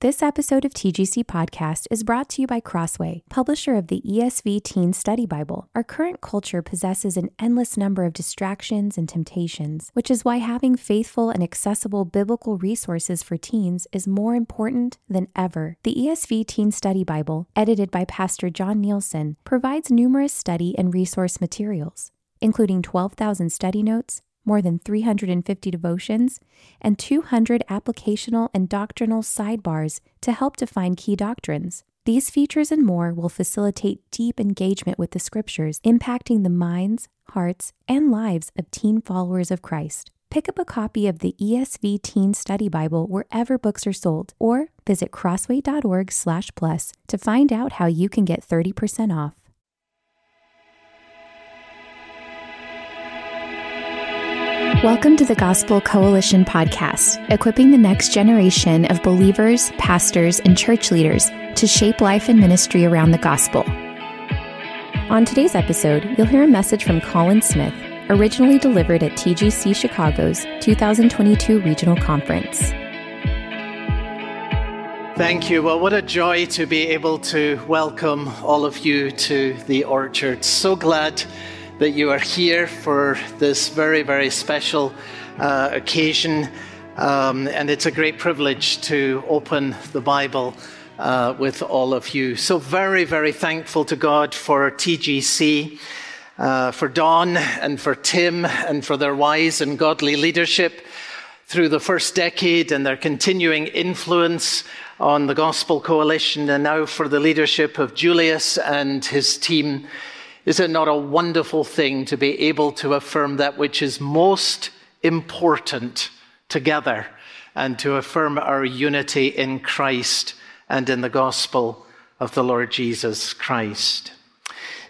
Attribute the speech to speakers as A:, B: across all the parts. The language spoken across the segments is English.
A: This episode of TGC Podcast is brought to you by Crossway, publisher of the ESV Teen Study Bible. Our current culture possesses an endless number of distractions and temptations, which is why having faithful and accessible biblical resources for teens is more important than ever. The ESV Teen Study Bible, edited by Pastor Jon Nielson, provides numerous study and resource materials, including 12,000 study notes, more than 350 devotions, and 200 applicational and doctrinal sidebars to help define key doctrines. These features and more will facilitate deep engagement with the scriptures, impacting the minds, hearts, and lives of teen followers of Christ. Pick up a copy of the ESV Teen Study Bible wherever books are sold, or visit crossway.org/plus to find out how you can get 30% off. Welcome to the Gospel Coalition podcast, equipping the next generation of believers, pastors, and church leaders to shape life and ministry around the gospel. On today's episode, you'll hear a message from Colin Smith, originally delivered at TGC Chicago's 2022 Regional Conference.
B: Thank you. Well, what a joy to be able to welcome all of you to the orchard. So glad that you are here for this very, very special uh, occasion. Um, and it's a great privilege to open the Bible uh, with all of you. So, very, very thankful to God for TGC, uh, for Don and for Tim, and for their wise and godly leadership through the first decade and their continuing influence on the Gospel Coalition, and now for the leadership of Julius and his team. Is it not a wonderful thing to be able to affirm that which is most important together and to affirm our unity in Christ and in the gospel of the Lord Jesus Christ?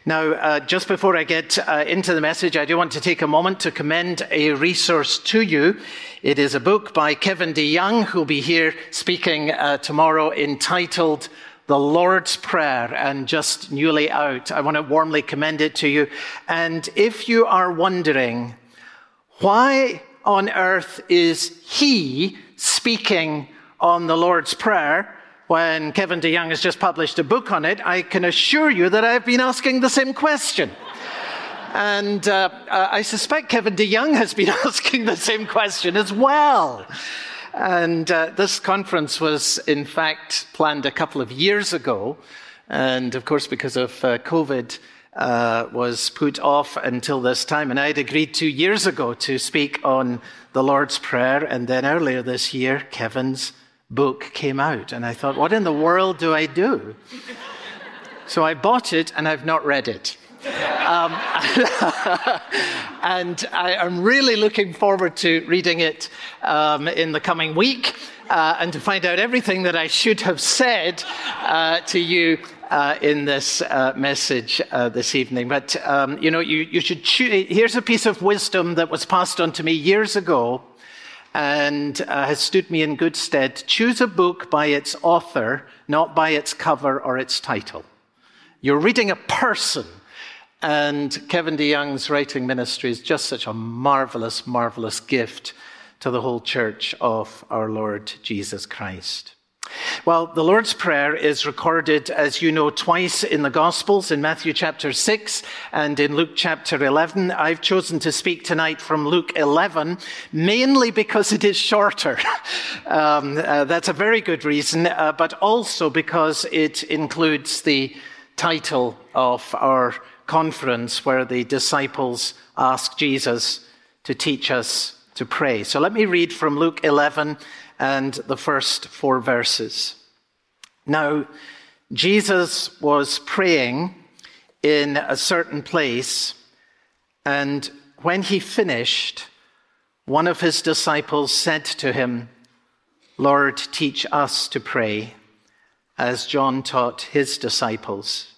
B: Now, uh, just before I get uh, into the message, I do want to take a moment to commend a resource to you. It is a book by Kevin DeYoung, who'll be here speaking uh, tomorrow, entitled the Lord's Prayer and just newly out. I want to warmly commend it to you. And if you are wondering, why on earth is he speaking on the Lord's Prayer when Kevin DeYoung has just published a book on it? I can assure you that I've been asking the same question. And uh, I suspect Kevin DeYoung has been asking the same question as well. And uh, this conference was, in fact, planned a couple of years ago. And of course, because of uh, COVID, uh, was put off until this time. And I had agreed two years ago to speak on the Lord's Prayer. And then earlier this year, Kevin's book came out. And I thought, what in the world do I do? so I bought it and I've not read it. Um, and I am really looking forward to reading it um, in the coming week uh, and to find out everything that I should have said uh, to you uh, in this uh, message uh, this evening. But, um, you know, you, you should choose. Here's a piece of wisdom that was passed on to me years ago and uh, has stood me in good stead. Choose a book by its author, not by its cover or its title. You're reading a person and Kevin DeYoung's writing ministry is just such a marvelous, marvelous gift to the whole church of our Lord Jesus Christ. Well, the Lord's Prayer is recorded, as you know, twice in the Gospels, in Matthew chapter 6 and in Luke chapter 11. I've chosen to speak tonight from Luke 11, mainly because it is shorter. um, uh, that's a very good reason, uh, but also because it includes the title of our conference where the disciples asked Jesus to teach us to pray. So let me read from Luke 11 and the first four verses. Now, Jesus was praying in a certain place, and when he finished, one of his disciples said to him, Lord, teach us to pray, as John taught his disciples.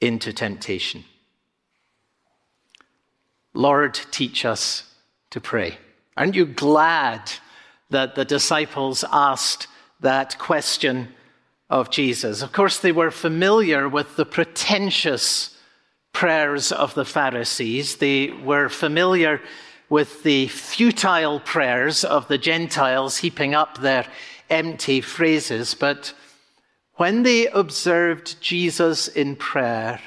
B: into temptation. Lord, teach us to pray. Aren't you glad that the disciples asked that question of Jesus? Of course, they were familiar with the pretentious prayers of the Pharisees. They were familiar with the futile prayers of the Gentiles heaping up their empty phrases. But when they observed Jesus in prayer,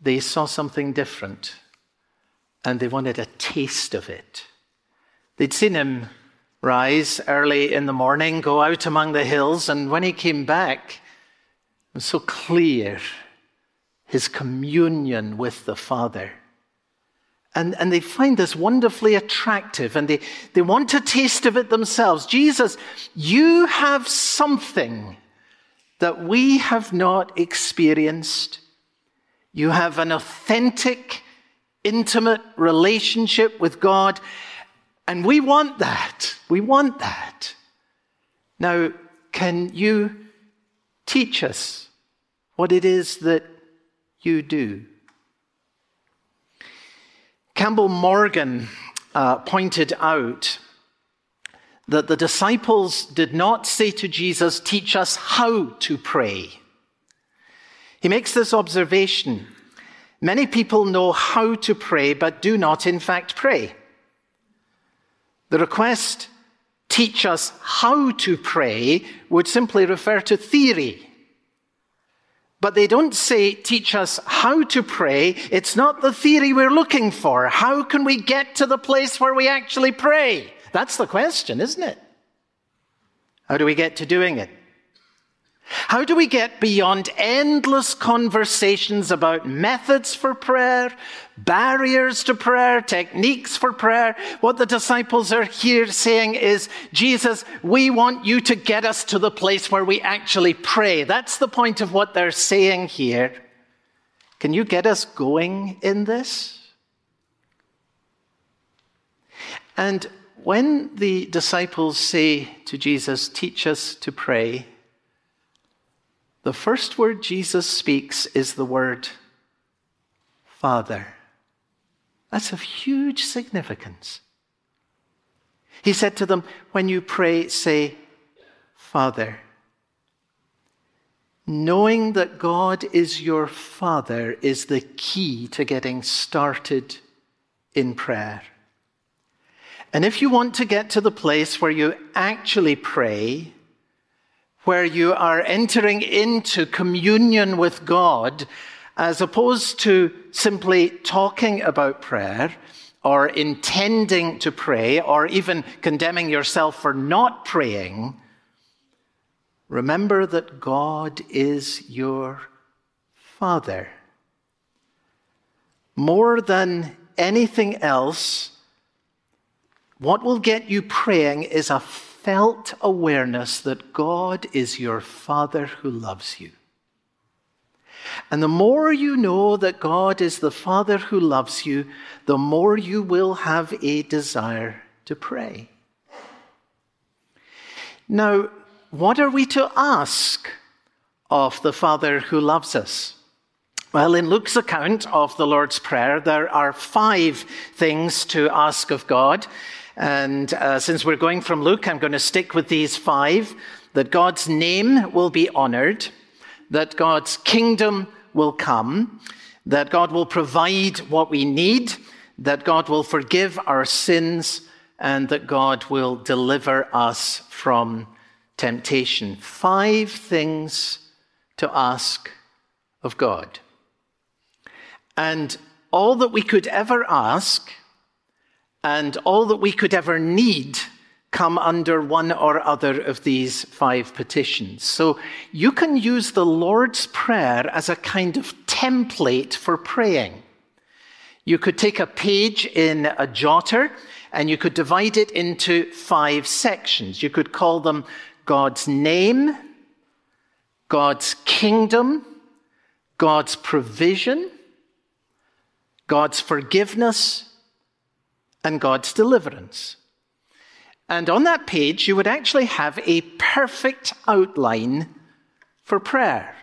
B: they saw something different and they wanted a taste of it. They'd seen him rise early in the morning, go out among the hills, and when he came back, it was so clear his communion with the Father. And, and they find this wonderfully attractive and they, they want a taste of it themselves. Jesus, you have something that we have not experienced. You have an authentic intimate relationship with God. And we want that. We want that. Now, can you teach us what it is that you do? Campbell Morgan uh, pointed out that the disciples did not say to Jesus, Teach us how to pray. He makes this observation Many people know how to pray, but do not, in fact, pray. The request, teach us how to pray, would simply refer to theory. But they don't say, teach us how to pray. It's not the theory we're looking for. How can we get to the place where we actually pray? That's the question, isn't it? How do we get to doing it? How do we get beyond endless conversations about methods for prayer, barriers to prayer, techniques for prayer? What the disciples are here saying is, Jesus, we want you to get us to the place where we actually pray. That's the point of what they're saying here. Can you get us going in this? And when the disciples say to Jesus, Teach us to pray, the first word Jesus speaks is the word Father. That's of huge significance. He said to them, When you pray, say, Father. Knowing that God is your Father is the key to getting started in prayer. And if you want to get to the place where you actually pray, where you are entering into communion with God as opposed to simply talking about prayer or intending to pray or even condemning yourself for not praying. Remember that God is your Father. More than anything else, what will get you praying is a felt awareness that God is your Father who loves you. And the more you know that God is the Father who loves you, the more you will have a desire to pray. Now, what are we to ask of the Father who loves us? Well, in Luke's account of the Lord's Prayer, there are five things to ask of God. And uh, since we're going from Luke, I'm going to stick with these five that God's name will be honored, that God's kingdom will come, that God will provide what we need, that God will forgive our sins, and that God will deliver us from temptation. Five things to ask of God. And all that we could ever ask and all that we could ever need come under one or other of these five petitions. So you can use the Lord's Prayer as a kind of template for praying. You could take a page in a jotter and you could divide it into five sections. You could call them God's name, God's kingdom, God's provision, God's forgiveness, and God's deliverance. And on that page, you would actually have a perfect outline for prayer.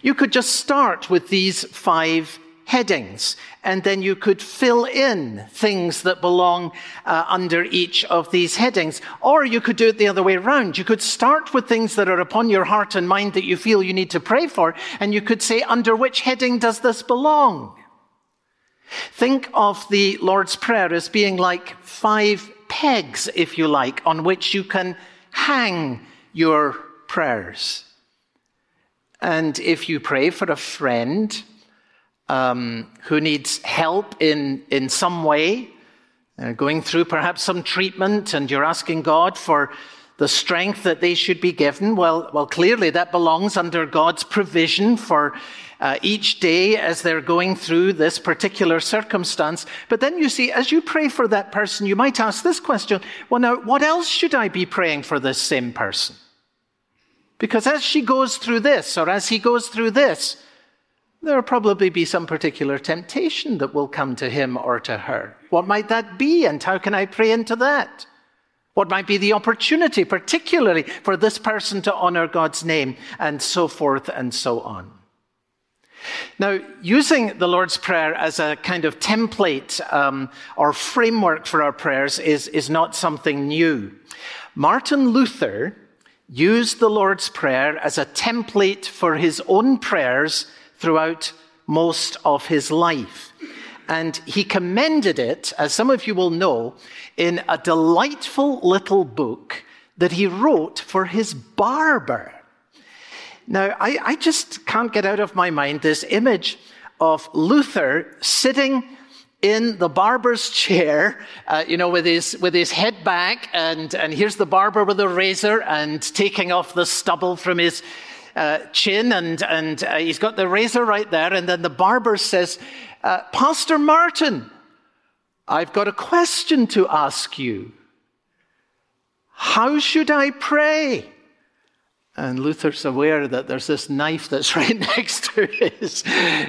B: You could just start with these five headings, and then you could fill in things that belong uh, under each of these headings. Or you could do it the other way around. You could start with things that are upon your heart and mind that you feel you need to pray for, and you could say, under which heading does this belong? Think of the Lord's Prayer as being like five pegs, if you like, on which you can hang your prayers. And if you pray for a friend um, who needs help in, in some way, uh, going through perhaps some treatment, and you're asking God for the strength that they should be given, well, well, clearly that belongs under God's provision for uh, each day as they're going through this particular circumstance. But then you see, as you pray for that person, you might ask this question well, now, what else should I be praying for this same person? Because as she goes through this, or as he goes through this, there will probably be some particular temptation that will come to him or to her. What might that be, and how can I pray into that? What might be the opportunity, particularly for this person to honor God's name, and so forth and so on. Now, using the Lord's Prayer as a kind of template um, or framework for our prayers is, is not something new. Martin Luther used the Lord's Prayer as a template for his own prayers throughout most of his life. And he commended it, as some of you will know, in a delightful little book that he wrote for his barber. Now, I, I just can't get out of my mind this image of Luther sitting in the barber's chair, uh, you know, with his, with his head back, and, and here's the barber with a razor and taking off the stubble from his uh, chin, and, and uh, he's got the razor right there, and then the barber says, uh, Pastor Martin, I've got a question to ask you. How should I pray? And Luther's aware that there's this knife that's right next to his,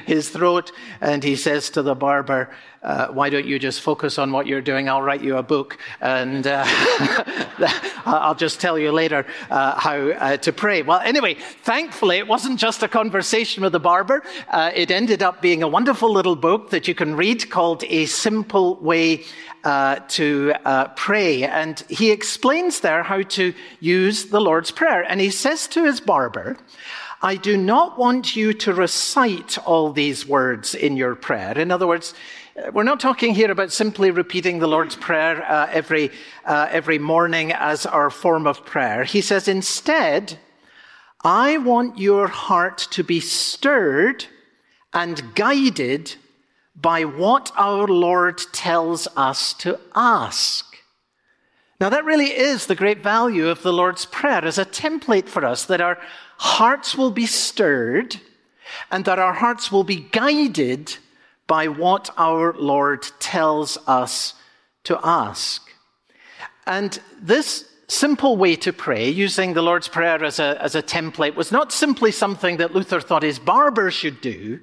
B: his throat. And he says to the barber, uh, Why don't you just focus on what you're doing? I'll write you a book. And uh, I'll just tell you later uh, how uh, to pray. Well, anyway, thankfully, it wasn't just a conversation with the barber. Uh, it ended up being a wonderful little book that you can read called A Simple Way to pray. And he explains there how to use the Lord's Prayer. And he says to his barber, I do not want you to recite all these words in your prayer. In other words, we're not talking here about simply repeating the Lord's Prayer uh, every, uh, every morning as our form of prayer. He says, instead, I want your heart to be stirred and guided by what our Lord tells us to ask. Now, that really is the great value of the Lord's Prayer as a template for us that our hearts will be stirred and that our hearts will be guided by what our Lord tells us to ask. And this simple way to pray, using the Lord's Prayer as a, as a template, was not simply something that Luther thought his barber should do.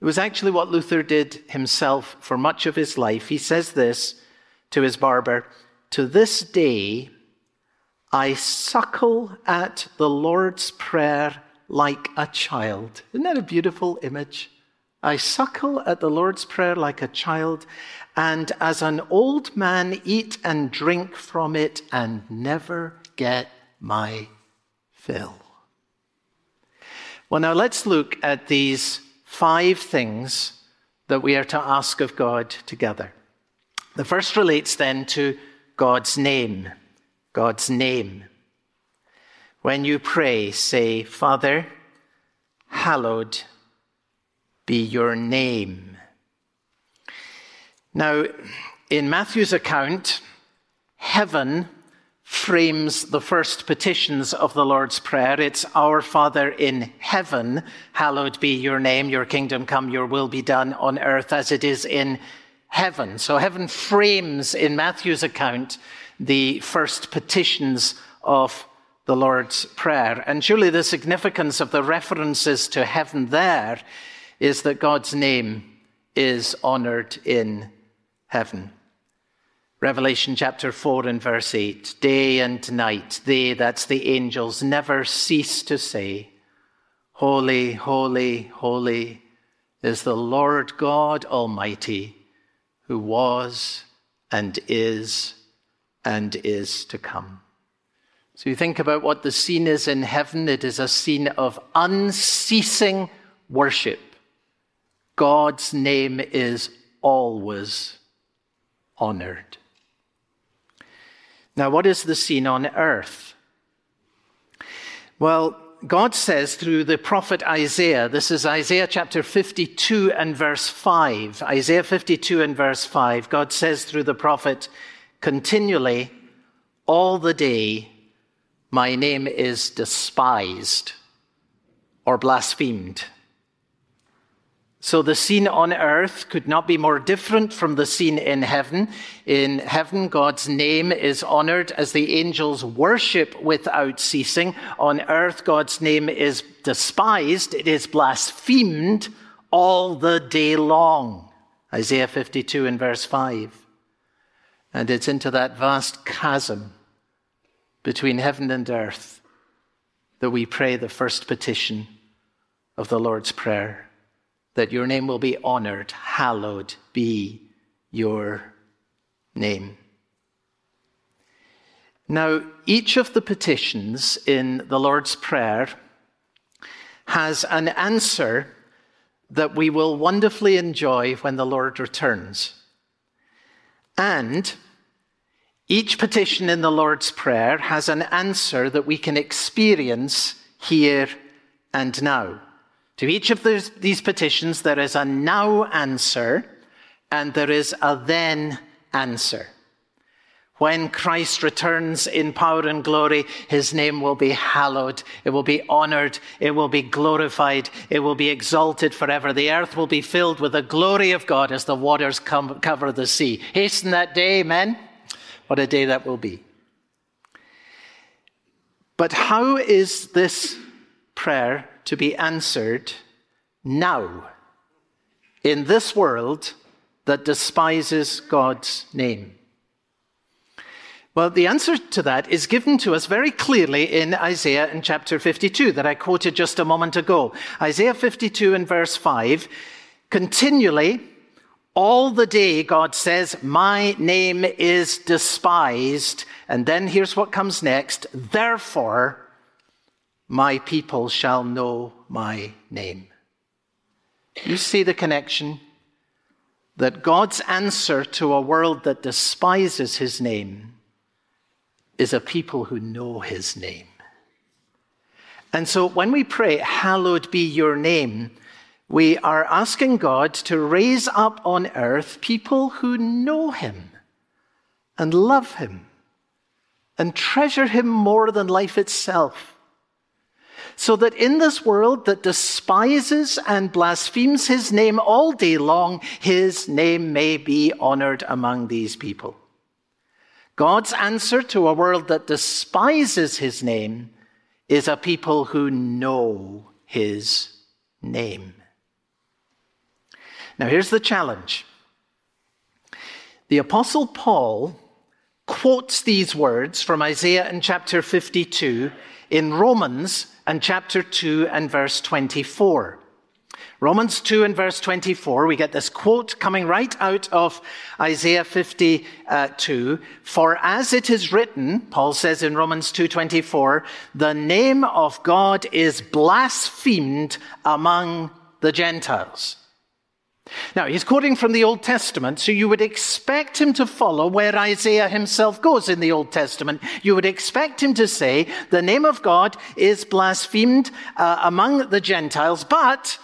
B: It was actually what Luther did himself for much of his life. He says this to his barber To this day, I suckle at the Lord's Prayer like a child. Isn't that a beautiful image? I suckle at the Lord's Prayer like a child, and as an old man eat and drink from it and never get my fill. Well, now let's look at these five things that we are to ask of God together. The first relates then to God's name. God's name. When you pray, say, Father, hallowed be your name. Now, in Matthew's account, heaven frames the first petitions of the Lord's Prayer. It's Our Father in heaven, hallowed be your name, your kingdom come, your will be done on earth as it is in heaven. So heaven frames in Matthew's account the first petitions of the Lord's Prayer. And surely the significance of the references to heaven there is that God's name is honored in heaven. Revelation chapter 4 and verse 8 Day and night, they, that's the angels, never cease to say, Holy, holy, holy is the Lord God Almighty, who was and is and is to come. So you think about what the scene is in heaven, it is a scene of unceasing worship. God's name is always honored. Now, what is the scene on earth? Well, God says through the prophet Isaiah, this is Isaiah chapter 52 and verse 5. Isaiah 52 and verse 5, God says through the prophet, continually, all the day, my name is despised or blasphemed. So the scene on earth could not be more different from the scene in heaven. In heaven, God's name is honored as the angels worship without ceasing. On earth, God's name is despised. It is blasphemed all the day long. Isaiah 52 and verse 5. And it's into that vast chasm between heaven and earth that we pray the first petition of the Lord's Prayer that your name will be honored. Hallowed be your name. Now, each of the petitions in the Lord's Prayer has an answer that we will wonderfully enjoy when the Lord returns. And each petition in the Lord's Prayer has an answer that we can experience here and now. To each of these, these petitions, there is a now answer and there is a then answer. When Christ returns in power and glory, his name will be hallowed. It will be honored. It will be glorified. It will be exalted forever. The earth will be filled with the glory of God as the waters come, cover the sea. Hasten that day, amen? What a day that will be. But how is this prayer to be answered now in this world that despises God's name? Well, the answer to that is given to us very clearly in Isaiah in chapter 52 that I quoted just a moment ago. Isaiah 52 and verse 5 continually, all the day, God says, My name is despised. And then here's what comes next. Therefore, my people shall know my name. You see the connection? That God's answer to a world that despises his name is a people who know his name. And so when we pray, Hallowed be your name, we are asking God to raise up on earth people who know him and love him and treasure him more than life itself so that in this world that despises and blasphemes his name all day long, his name may be honored among these people. God's answer to a world that despises his name is a people who know his name. Now, here's the challenge. The Apostle Paul quotes these words from Isaiah in chapter 52 in Romans and chapter 2 and verse 24. Romans 2 and verse 24, we get this quote coming right out of Isaiah 52. For as it is written, Paul says in Romans 2:24, the name of God is blasphemed among the Gentiles. Now, he's quoting from the Old Testament, so you would expect him to follow where Isaiah himself goes in the Old Testament. You would expect him to say, the name of God is blasphemed uh, among the Gentiles, but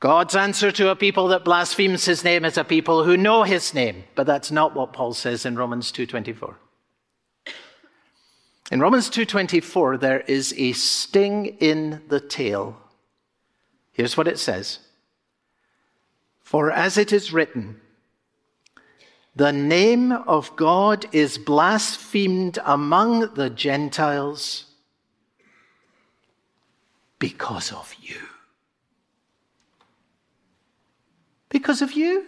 B: God's answer to a people that blasphemes his name is a people who know his name. But that's not what Paul says in Romans 2.24. In Romans 2.24, there is a sting in the tail. Here's what it says. For as it is written, the name of God is blasphemed among the Gentiles because of you. Because of you.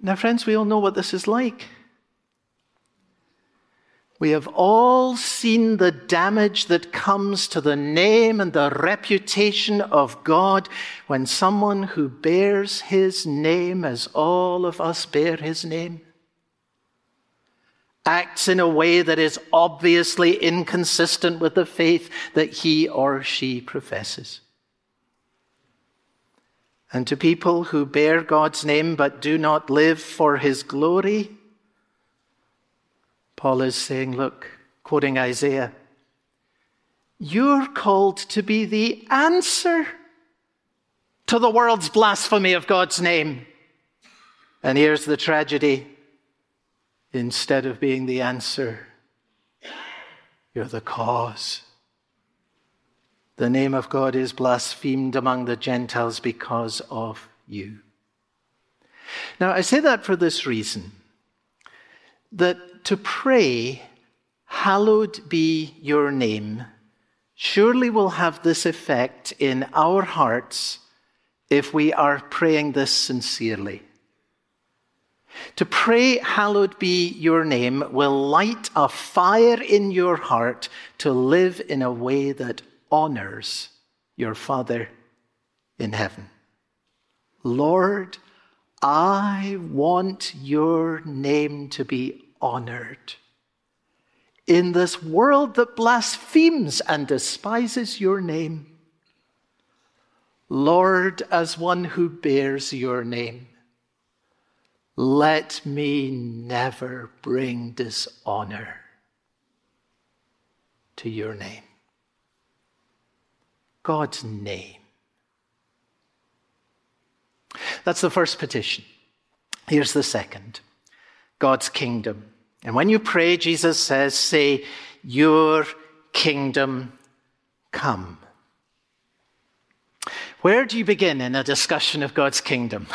B: Now, friends, we all know what this is like. We have all seen the damage that comes to the name and the reputation of God when someone who bears his name, as all of us bear his name, acts in a way that is obviously inconsistent with the faith that he or she professes. And to people who bear God's name but do not live for his glory, Paul is saying, look, quoting Isaiah, you're called to be the answer to the world's blasphemy of God's name. And here's the tragedy instead of being the answer, you're the cause. The name of God is blasphemed among the Gentiles because of you. Now, I say that for this reason that to pray, Hallowed be your name, surely will have this effect in our hearts if we are praying this sincerely. To pray, Hallowed be your name, will light a fire in your heart to live in a way that honors your Father in heaven. Lord, I want your name to be honored. In this world that blasphemes and despises your name, Lord, as one who bears your name, let me never bring dishonor to your name. God's name. That's the first petition. Here's the second. God's kingdom. And when you pray, Jesus says, say, Your kingdom come. Where do you begin in a discussion of God's kingdom?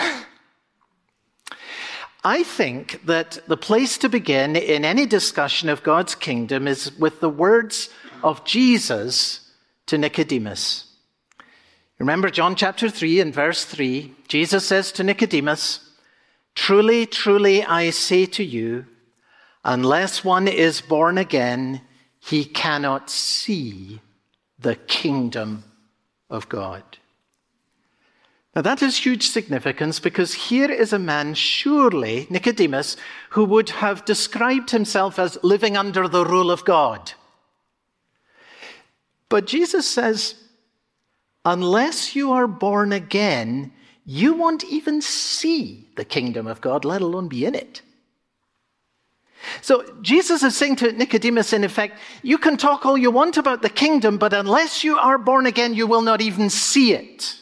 B: I think that the place to begin in any discussion of God's kingdom is with the words of Jesus to Nicodemus. Remember John chapter 3 and verse 3. Jesus says to Nicodemus, Truly, truly, I say to you, unless one is born again, he cannot see the kingdom of God. Now, that is huge significance because here is a man, surely, Nicodemus, who would have described himself as living under the rule of God. But Jesus says, unless you are born again, you won't even see the kingdom of God, let alone be in it. So Jesus is saying to Nicodemus, in effect, you can talk all you want about the kingdom, but unless you are born again, you will not even see it.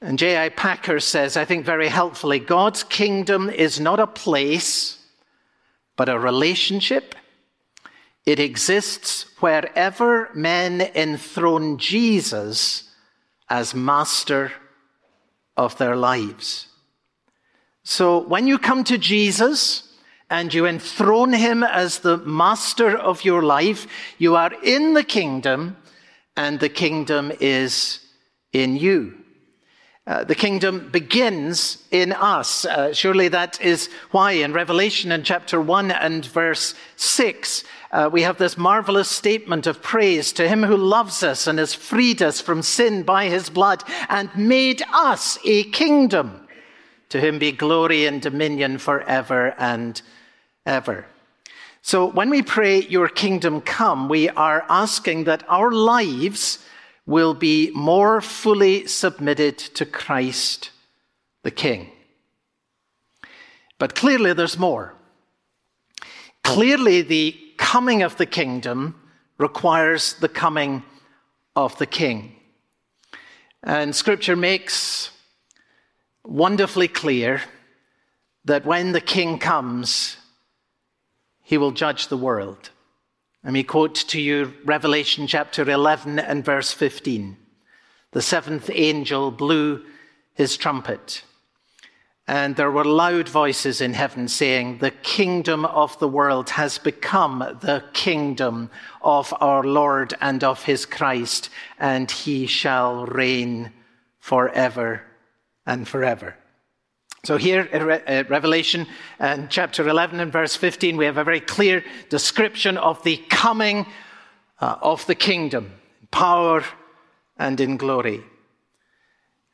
B: And J.I. Packer says, I think very helpfully, God's kingdom is not a place, but a relationship. It exists wherever men enthrone Jesus as master of their lives. So when you come to Jesus and you enthrone him as the master of your life, you are in the kingdom and the kingdom is in you. Uh, the kingdom begins in us. Uh, surely that is why in Revelation in chapter 1 and verse 6, uh, we have this marvelous statement of praise to him who loves us and has freed us from sin by his blood and made us a kingdom. To him be glory and dominion forever and ever. So when we pray, Your kingdom come, we are asking that our lives will be more fully submitted to Christ the King. But clearly, there's more. Clearly, the coming of the kingdom requires the coming of the King. And Scripture makes wonderfully clear that when the King comes, he will judge the world. Let me quote to you Revelation chapter 11 and verse 15. The seventh angel blew his trumpet, and there were loud voices in heaven saying, The kingdom of the world has become the kingdom of our Lord and of his Christ, and he shall reign forever and forever. So here at Revelation and chapter 11 and verse 15, we have a very clear description of the coming uh, of the kingdom, power and in glory.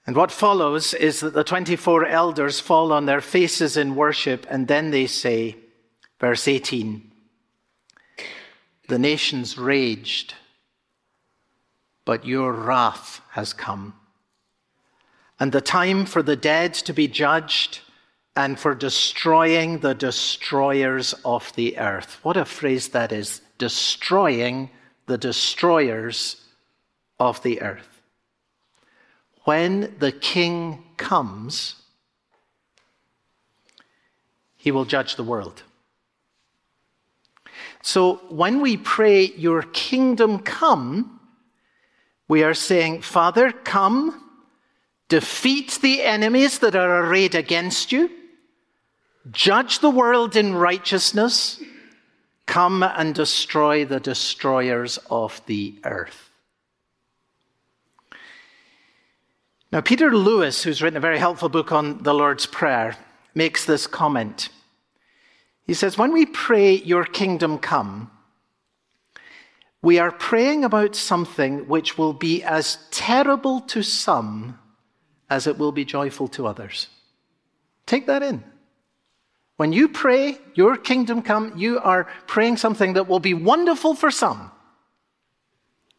B: And what follows is that the 24 elders fall on their faces in worship, and then they say, verse 18, the nations raged, but your wrath has come and the time for the dead to be judged and for destroying the destroyers of the earth. What a phrase that is destroying the destroyers of the earth. When the king comes, he will judge the world. So when we pray, Your kingdom come, we are saying, Father, come defeat the enemies that are arrayed against you, judge the world in righteousness, come and destroy the destroyers of the earth. Now, Peter Lewis, who's written a very helpful book on the Lord's Prayer, makes this comment. He says, When we pray, Your kingdom come, we are praying about something which will be as terrible to some as it will be joyful to others. Take that in. When you pray, Your kingdom come, you are praying something that will be wonderful for some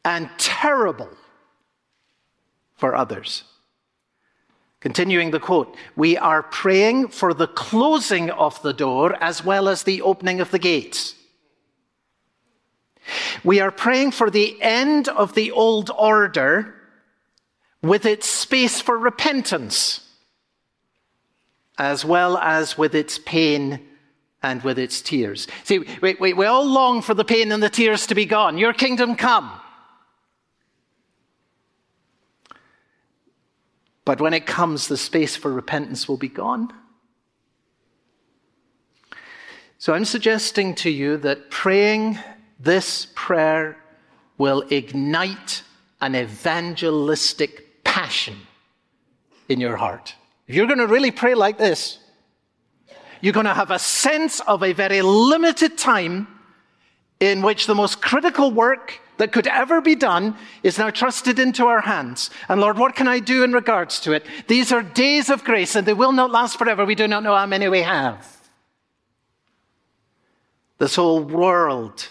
B: and terrible for others. Continuing the quote, we are praying for the closing of the door as well as the opening of the gates. We are praying for the end of the old order with its space for repentance, as well as with its pain and with its tears. See, we, we, we all long for the pain and the tears to be gone. Your kingdom come. But when it comes, the space for repentance will be gone. So I'm suggesting to you that praying this prayer will ignite an evangelistic passion in your heart. If you're going to really pray like this, you're going to have a sense of a very limited time in which the most critical work that could ever be done is now trusted into our hands. And Lord, what can I do in regards to it? These are days of grace and they will not last forever. We do not know how many we have. This whole world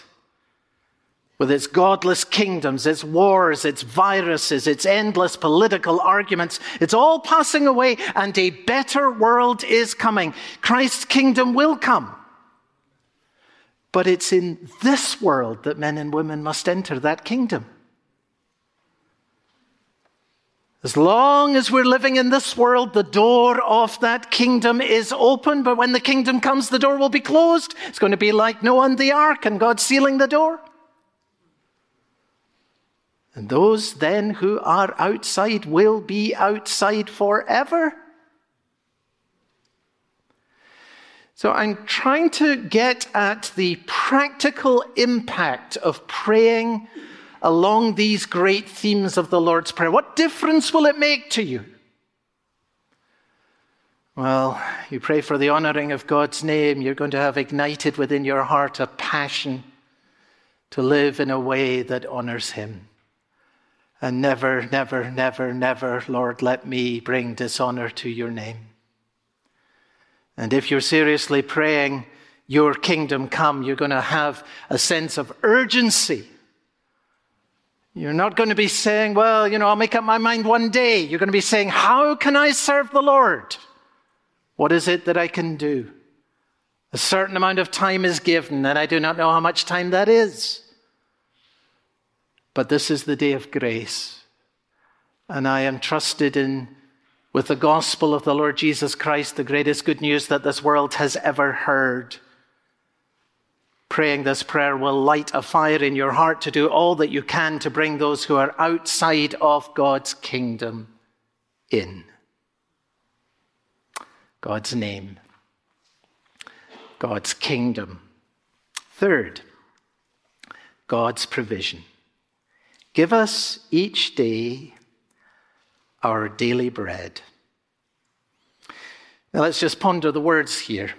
B: with its godless kingdoms, its wars, its viruses, its endless political arguments. It's all passing away and a better world is coming. Christ's kingdom will come. But it's in this world that men and women must enter that kingdom. As long as we're living in this world, the door of that kingdom is open, but when the kingdom comes, the door will be closed. It's going to be like Noah and the ark and God sealing the door. And those then who are outside will be outside forever. So I'm trying to get at the practical impact of praying along these great themes of the Lord's Prayer. What difference will it make to you? Well, you pray for the honoring of God's name, you're going to have ignited within your heart a passion to live in a way that honors Him. And never, never, never, never, Lord, let me bring dishonor to your name. And if you're seriously praying, your kingdom come. You're going to have a sense of urgency. You're not going to be saying, well, you know, I'll make up my mind one day. You're going to be saying, how can I serve the Lord? What is it that I can do? A certain amount of time is given, and I do not know how much time that is. But this is the day of grace. And I am trusted in with the gospel of the Lord Jesus Christ, the greatest good news that this world has ever heard. Praying this prayer will light a fire in your heart to do all that you can to bring those who are outside of God's kingdom in. God's name, God's kingdom. Third, God's provision. Give us each day our daily bread. Now let's just ponder the words here,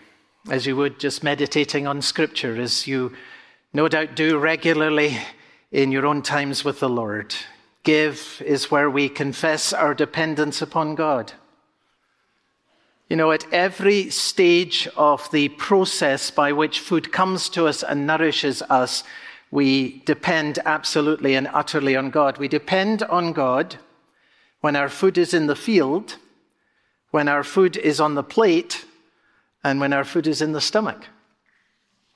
B: as you would just meditating on Scripture, as you no doubt do regularly in your own times with the Lord. Give is where we confess our dependence upon God. You know, at every stage of the process by which food comes to us and nourishes us, we depend absolutely and utterly on God. We depend on God when our food is in the field, when our food is on the plate, and when our food is in the stomach.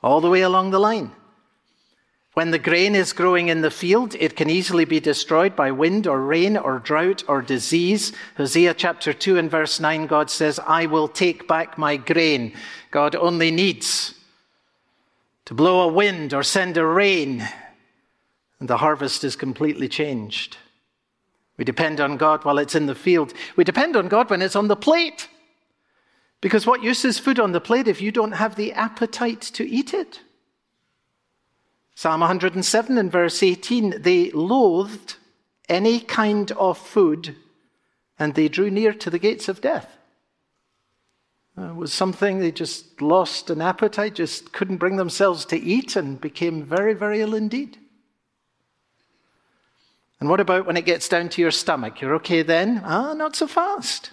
B: All the way along the line. When the grain is growing in the field, it can easily be destroyed by wind or rain or drought or disease. Hosea chapter 2 and verse 9, God says, I will take back my grain. God only needs to blow a wind or send a rain, and the harvest is completely changed. We depend on God while it's in the field. We depend on God when it's on the plate. Because what use is food on the plate if you don't have the appetite to eat it? Psalm 107 and verse 18 they loathed any kind of food and they drew near to the gates of death. Uh, it was something they just lost an appetite, just couldn't bring themselves to eat, and became very, very ill indeed. And what about when it gets down to your stomach? You're okay then? Ah, not so fast.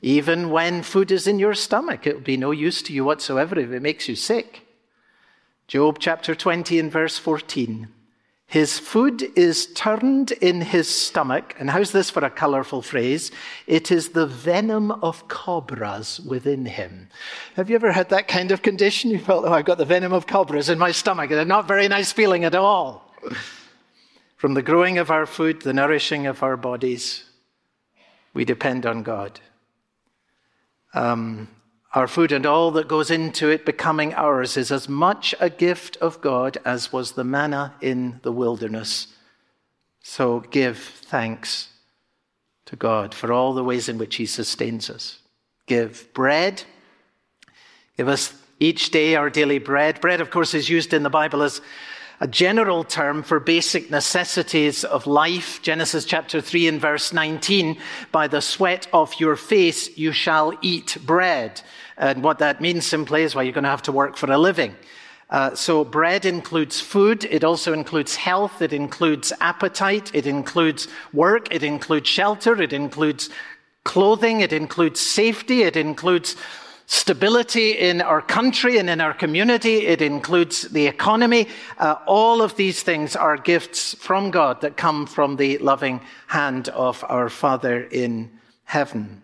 B: Even when food is in your stomach, it will be no use to you whatsoever if it makes you sick. Job chapter 20 and verse 14. His food is turned in his stomach. And how's this for a colorful phrase? It is the venom of cobras within him. Have you ever had that kind of condition? You felt, oh, I've got the venom of cobras in my stomach. It's not very nice feeling at all. From the growing of our food, the nourishing of our bodies, we depend on God. Um, our food and all that goes into it becoming ours is as much a gift of God as was the manna in the wilderness. So give thanks to God for all the ways in which He sustains us. Give bread. Give us each day our daily bread. Bread, of course, is used in the Bible as a general term for basic necessities of life. Genesis chapter 3 and verse 19 By the sweat of your face you shall eat bread. And what that means simply is, well, you're going to have to work for a living. Uh, so, bread includes food, it also includes health, it includes appetite, it includes work, it includes shelter, it includes clothing, it includes safety, it includes stability in our country and in our community. It includes the economy. Uh, all of these things are gifts from God that come from the loving hand of our Father in heaven.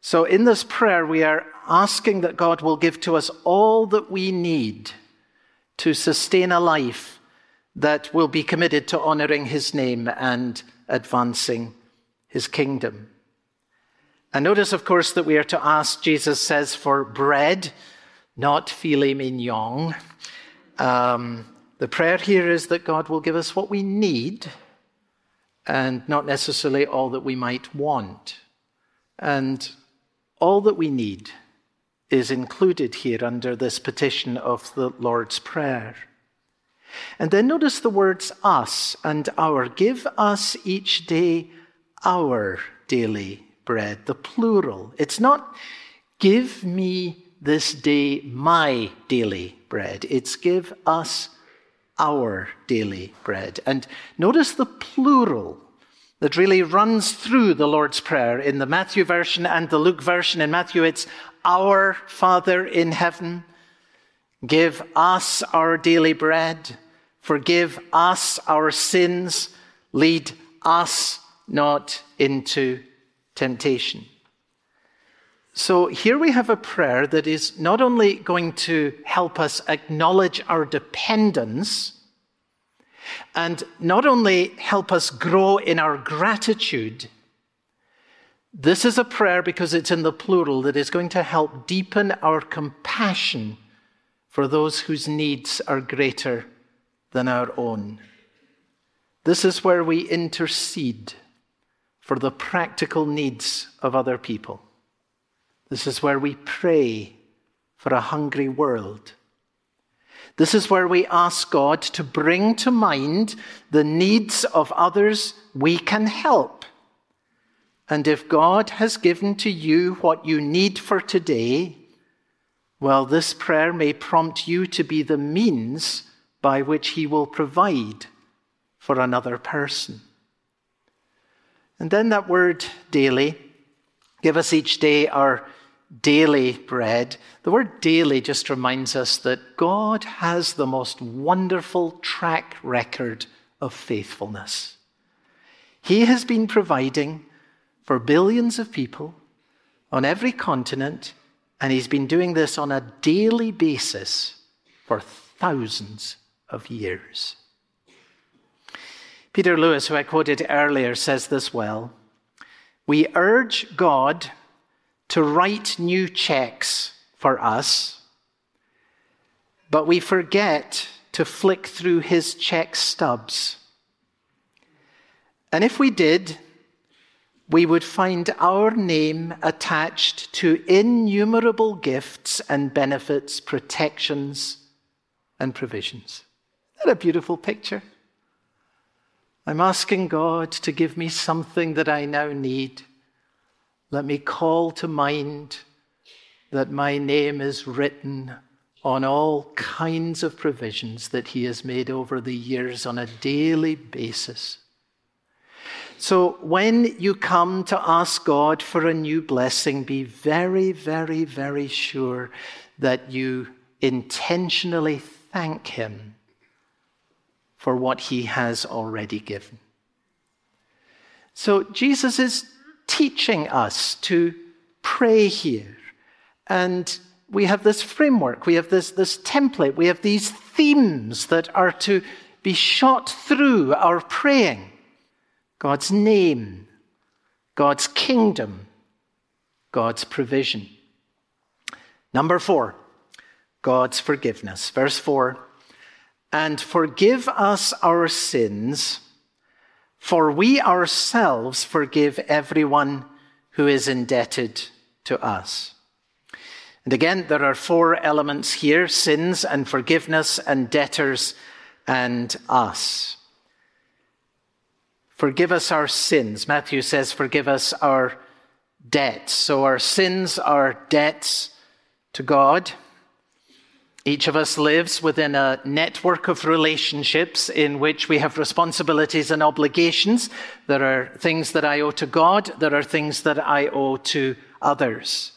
B: So, in this prayer, we are asking that God will give to us all that we need to sustain a life that will be committed to honoring His name and advancing His kingdom. And notice, of course, that we are to ask, Jesus says, for bread, not filet mignon. Um, the prayer here is that God will give us what we need and not necessarily all that we might want. And all that we need is included here under this petition of the Lord's Prayer. And then notice the words us and our. Give us each day our daily bread, the plural. It's not give me this day my daily bread, it's give us our daily bread. And notice the plural that really runs through the Lord's Prayer in the Matthew version and the Luke version. In Matthew, it's our Father in heaven. Give us our daily bread. Forgive us our sins. Lead us not into temptation. So here we have a prayer that is not only going to help us acknowledge our dependence and not only help us grow in our gratitude, this is a prayer because it's in the plural that is going to help deepen our compassion for those whose needs are greater than our own. This is where we intercede for the practical needs of other people. This is where we pray for a hungry world. This is where we ask God to bring to mind the needs of others we can help. And if God has given to you what you need for today, well, this prayer may prompt you to be the means by which He will provide for another person. And then that word daily, give us each day our daily bread. The word daily just reminds us that God has the most wonderful track record of faithfulness. He has been providing for billions of people on every continent, and He's been doing this on a daily basis for thousands of years. Peter Lewis, who I quoted earlier, says this well We urge God to write new checks for us, but we forget to flick through his check stubs. And if we did, we would find our name attached to innumerable gifts and benefits, protections, and provisions. Isn't that a beautiful picture? I'm asking God to give me something that I now need let me call to mind that my name is written on all kinds of provisions that He has made over the years on a daily basis. So when you come to ask God for a new blessing, be very, very, very sure that you intentionally thank Him for what He has already given. So Jesus is teaching us to pray here. And we have this framework, we have this, this template, we have these themes that are to be shot through our praying God's name, God's kingdom, God's provision. Number four, God's forgiveness. Verse four, and forgive us our sins for we ourselves forgive everyone who is indebted to us. And again, there are four elements here sins and forgiveness and debtors and us. Forgive us our sins. Matthew says, Forgive us our debts. So our sins are debts to God. Each of us lives within a network of relationships in which we have responsibilities and obligations. There are things that I owe to God, there are things that I owe to others.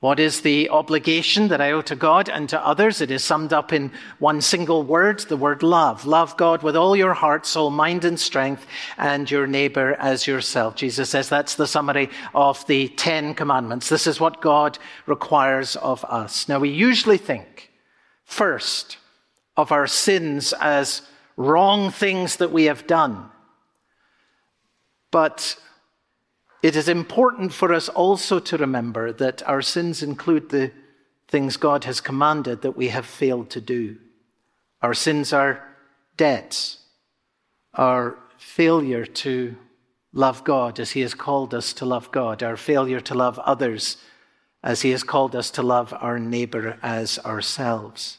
B: What is the obligation that I owe to God and to others? It is summed up in one single word, the word love. Love God with all your heart, soul, mind, and strength, and your neighbor as yourself. Jesus says that's the summary of the Ten Commandments. This is what God requires of us. Now, we usually think first of our sins as wrong things that we have done. But it is important for us also to remember that our sins include the things God has commanded that we have failed to do. Our sins are debts, our failure to love God as He has called us to love God, our failure to love others as He has called us to love our neighbor as ourselves.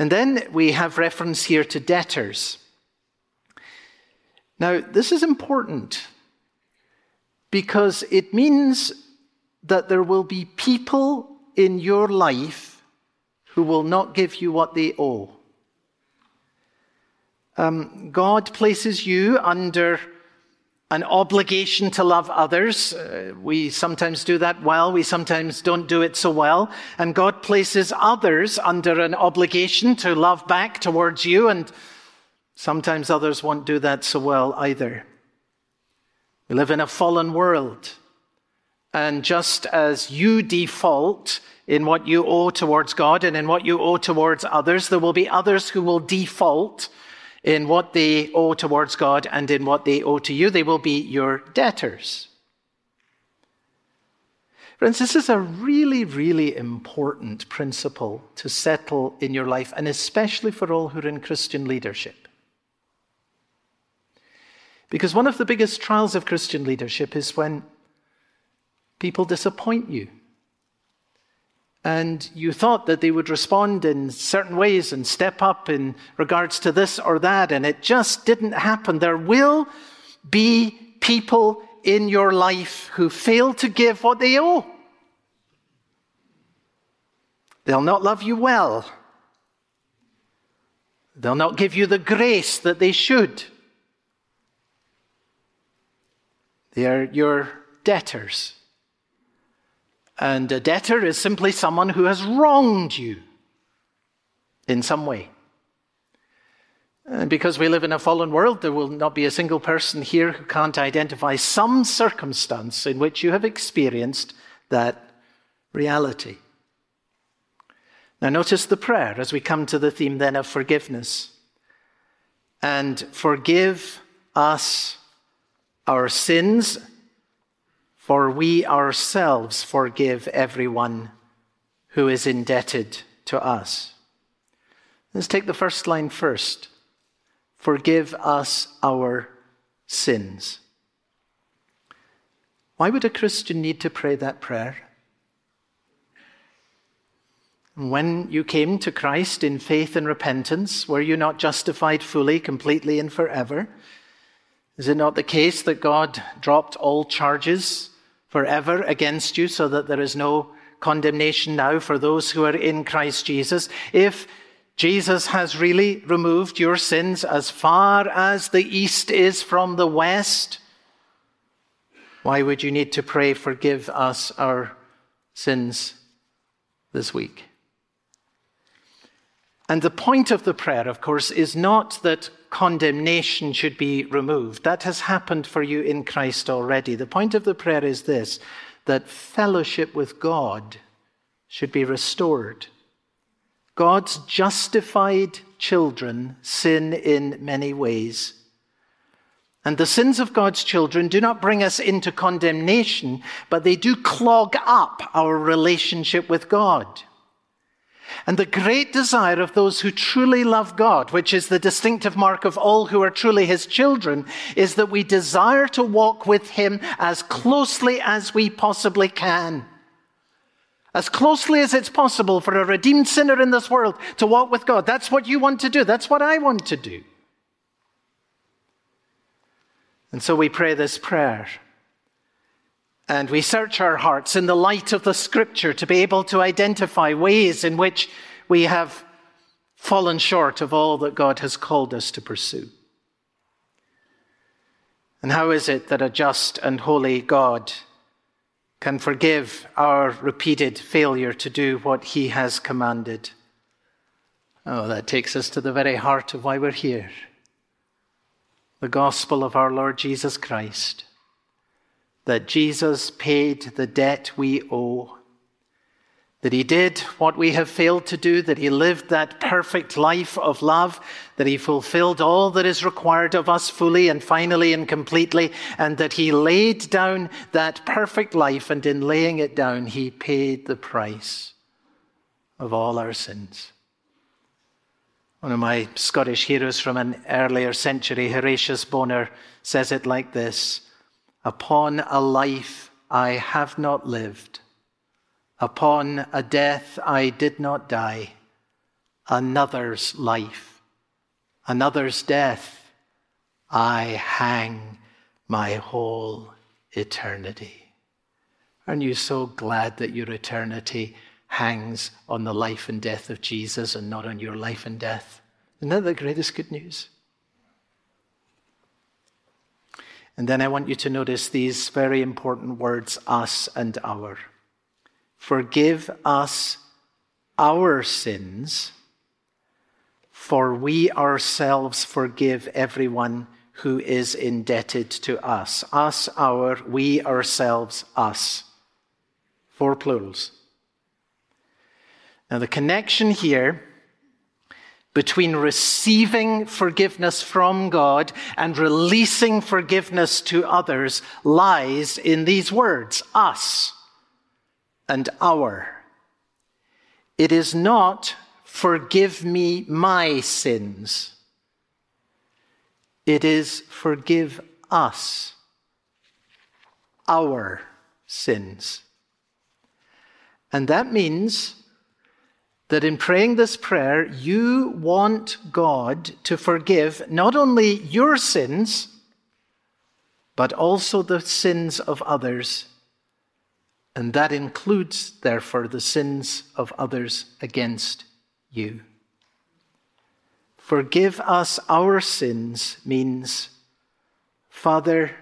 B: And then we have reference here to debtors. Now, this is important because it means that there will be people in your life who will not give you what they owe. Um, God places you under an obligation to love others. Uh, we sometimes do that well, we sometimes don't do it so well. And God places others under an obligation to love back towards you, and sometimes others won't do that so well either. We live in a fallen world. And just as you default in what you owe towards God and in what you owe towards others, there will be others who will default in what they owe towards God and in what they owe to you. They will be your debtors. Friends, this is a really, really important principle to settle in your life, and especially for all who are in Christian leadership. Because one of the biggest trials of Christian leadership is when people disappoint you and you thought that they would respond in certain ways and step up in regards to this or that, and it just didn't happen. There will be people in your life who fail to give what they owe. They'll not love you well. They'll not give you the grace that they should. They are your debtors. And a debtor is simply someone who has wronged you in some way. And because we live in a fallen world, there will not be a single person here who can't identify some circumstance in which you have experienced that reality. Now, notice the prayer as we come to the theme then of forgiveness. And forgive us our sins for we ourselves forgive everyone who is indebted to us. Let's take the first line first. Forgive us our sins. Why would a Christian need to pray that prayer? When you came to Christ in faith and repentance, were you not justified fully, completely, and forever? Is it not the case that God dropped all charges forever against you, so that there is no condemnation now for those who are in Christ Jesus. If Jesus has really removed your sins as far as the east is from the west, why would you need to pray, forgive us our sins this week? And the point of the prayer, of course, is not that condemnation should be removed. That has happened for you in Christ already. The point of the prayer is this that fellowship with God should be restored. God's justified children sin in many ways. And the sins of God's children do not bring us into condemnation, but they do clog up our relationship with God. And the great desire of those who truly love God, which is the distinctive mark of all who are truly his children, is that we desire to walk with him as closely as we possibly can. As closely as it's possible for a redeemed sinner in this world to walk with God. That's what you want to do. That's what I want to do. And so we pray this prayer. And we search our hearts in the light of the scripture to be able to identify ways in which we have fallen short of all that God has called us to pursue. And how is it that a just and holy God can forgive our repeated failure to do what he has commanded? Oh, that takes us to the very heart of why we're here the gospel of our Lord Jesus Christ that Jesus paid the debt we owe, that he did what we have failed to do, that he lived that perfect life of love, that he fulfilled all that is required of us fully and finally and completely, and that he laid down that perfect life, and in laying it down, he paid the price of all our sins. One of my Scottish heroes from an earlier century, Horatius Bonar, says it like this upon a life I have not lived, upon a death I did not die, another's life, another's death, I hang my whole eternity. Aren't you so glad that your eternity hangs on the life and death of Jesus and not on your life and death? Isn't that the greatest good news? And then I want you to notice these very important words us and our. Forgive us our sins, for we ourselves forgive everyone who is indebted to us. Us, our, we ourselves, us. Four plurals. Now, the connection here between receiving forgiveness from God and releasing forgiveness to others lies in these words us and our. It is not forgive me my sins. It is forgive us our sins. And that means that in praying this prayer, you want God to forgive not only your sins, but also the sins of others. And that includes, therefore, the sins of others against you. Forgive us our sins means, Father,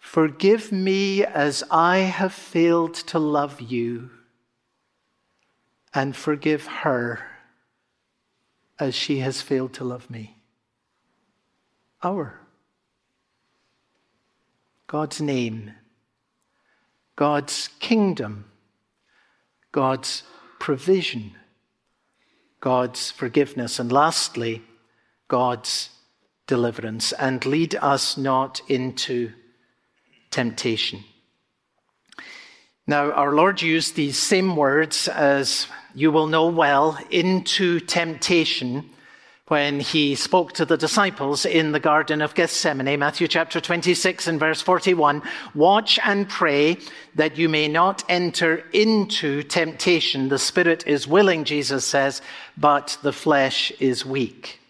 B: forgive me as I have failed to love you and forgive her as she has failed to love me. Our. God's name, God's kingdom, God's provision, God's forgiveness, and lastly, God's deliverance, and lead us not into temptation. Now, our Lord used these same words as you will know well, into temptation when he spoke to the disciples in the Garden of Gethsemane, Matthew chapter 26 and verse 41. Watch and pray that you may not enter into temptation. The spirit is willing, Jesus says, but the flesh is weak.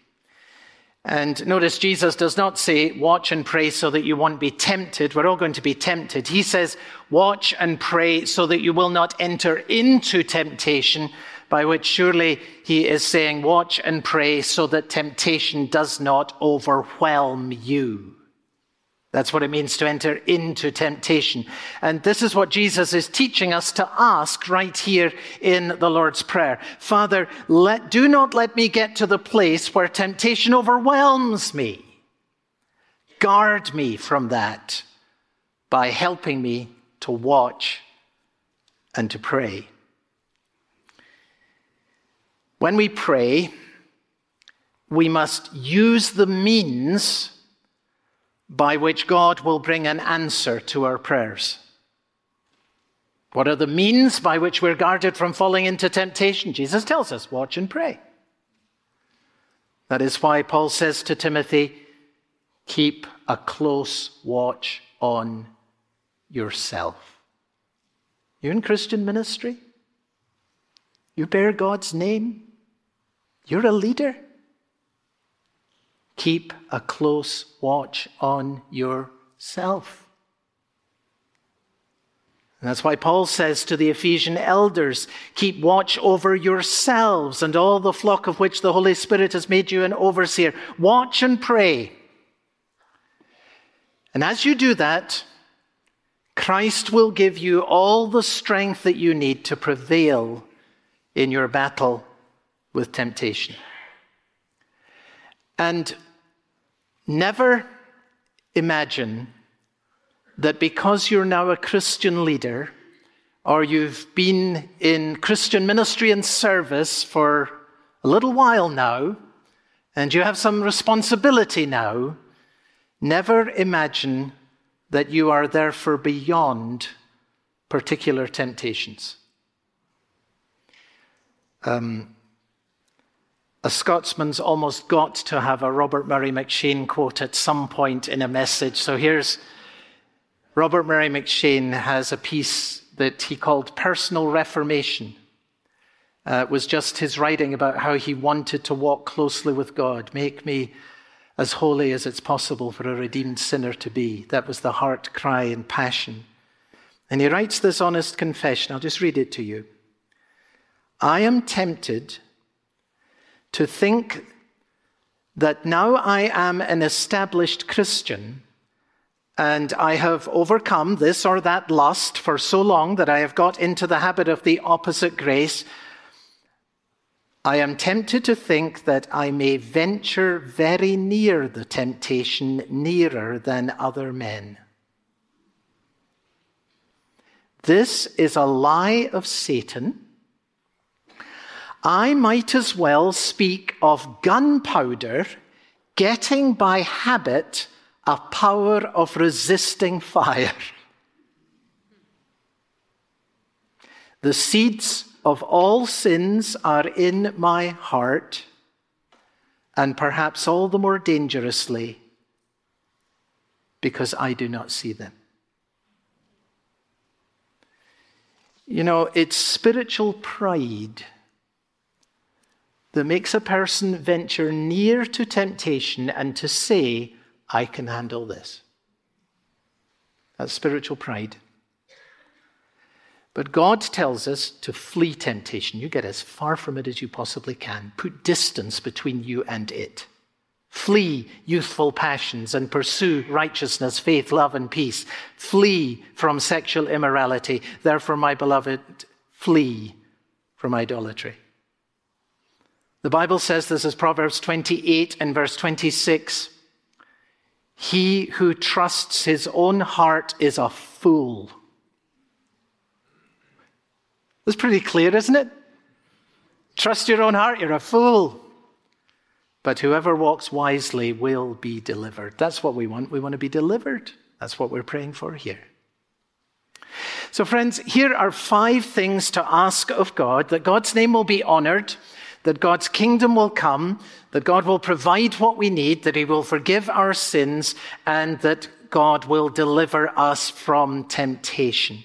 B: And notice Jesus does not say, watch and pray so that you won't be tempted. We're all going to be tempted. He says, watch and pray so that you will not enter into temptation, by which surely he is saying, watch and pray so that temptation does not overwhelm you. That's what it means to enter into temptation. And this is what Jesus is teaching us to ask right here in the Lord's Prayer. Father, let, do not let me get to the place where temptation overwhelms me. Guard me from that by helping me to watch and to pray. When we pray, we must use the means by which God will bring an answer to our prayers. What are the means by which we're guarded from falling into temptation? Jesus tells us watch and pray. That is why Paul says to Timothy, keep a close watch on yourself. You're in Christian ministry, you bear God's name, you're a leader. Keep a close watch on yourself. And that's why Paul says to the Ephesian elders, keep watch over yourselves and all the flock of which the Holy Spirit has made you an overseer. Watch and pray. And as you do that, Christ will give you all the strength that you need to prevail in your battle with temptation. And never imagine that because you're now a Christian leader, or you've been in Christian ministry and service for a little while now, and you have some responsibility now, never imagine that you are therefore beyond particular temptations. Um, a Scotsman's almost got to have a Robert Murray M'Cheyne quote at some point in a message. So here's Robert Murray M'Cheyne has a piece that he called Personal Reformation. Uh, it was just his writing about how he wanted to walk closely with God. Make me as holy as it's possible for a redeemed sinner to be. That was the heart cry and passion. And he writes this honest confession. I'll just read it to you. I am tempted to think that now I am an established Christian and I have overcome this or that lust for so long that I have got into the habit of the opposite grace, I am tempted to think that I may venture very near the temptation, nearer than other men. This is a lie of Satan. I might as well speak of gunpowder getting by habit a power of resisting fire. The seeds of all sins are in my heart, and perhaps all the more dangerously because I do not see them. You know, it's spiritual pride that makes a person venture near to temptation and to say, I can handle this. That's spiritual pride. But God tells us to flee temptation. You get as far from it as you possibly can. Put distance between you and it. Flee youthful passions and pursue righteousness, faith, love, and peace. Flee from sexual immorality. Therefore, my beloved, flee from idolatry. The Bible says this is Proverbs 28 and verse 26. He who trusts his own heart is a fool. That's pretty clear, isn't it? Trust your own heart, you're a fool. But whoever walks wisely will be delivered. That's what we want. We want to be delivered. That's what we're praying for here. So, friends, here are five things to ask of God that God's name will be honored, that God's kingdom will come, that God will provide what we need, that He will forgive our sins, and that God will deliver us from temptation.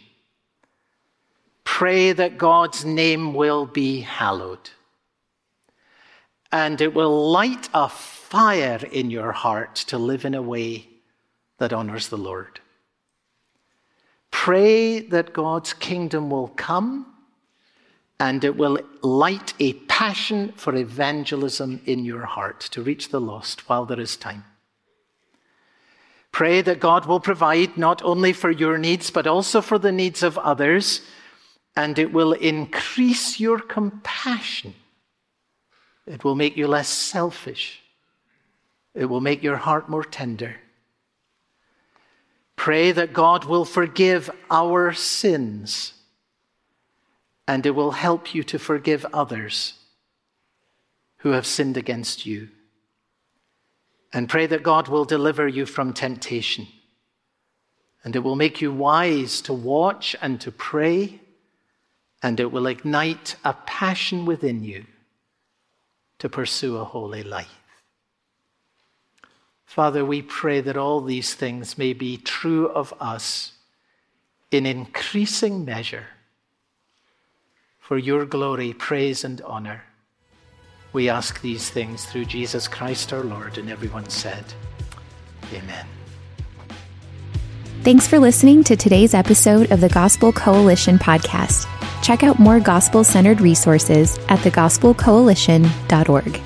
B: Pray that God's name will be hallowed and it will light a fire in your heart to live in a way that honors the Lord. Pray that God's kingdom will come and it will light a passion for evangelism in your heart to reach the lost while there is time. Pray that God will provide not only for your needs, but also for the needs of others, and it will increase your compassion it will make you less selfish. It will make your heart more tender. Pray that God will forgive our sins and it will help you to forgive others who have sinned against you. And pray that God will deliver you from temptation and it will make you wise to watch and to pray and it will ignite a passion within you to pursue a holy life. Father, we pray that all these things may be true of us in increasing measure for your glory, praise, and honor. We ask these things through Jesus Christ our Lord, and everyone said, Amen.
A: Thanks for listening to today's episode of the Gospel Coalition podcast. Check out more gospel centered resources at thegospelcoalition.org.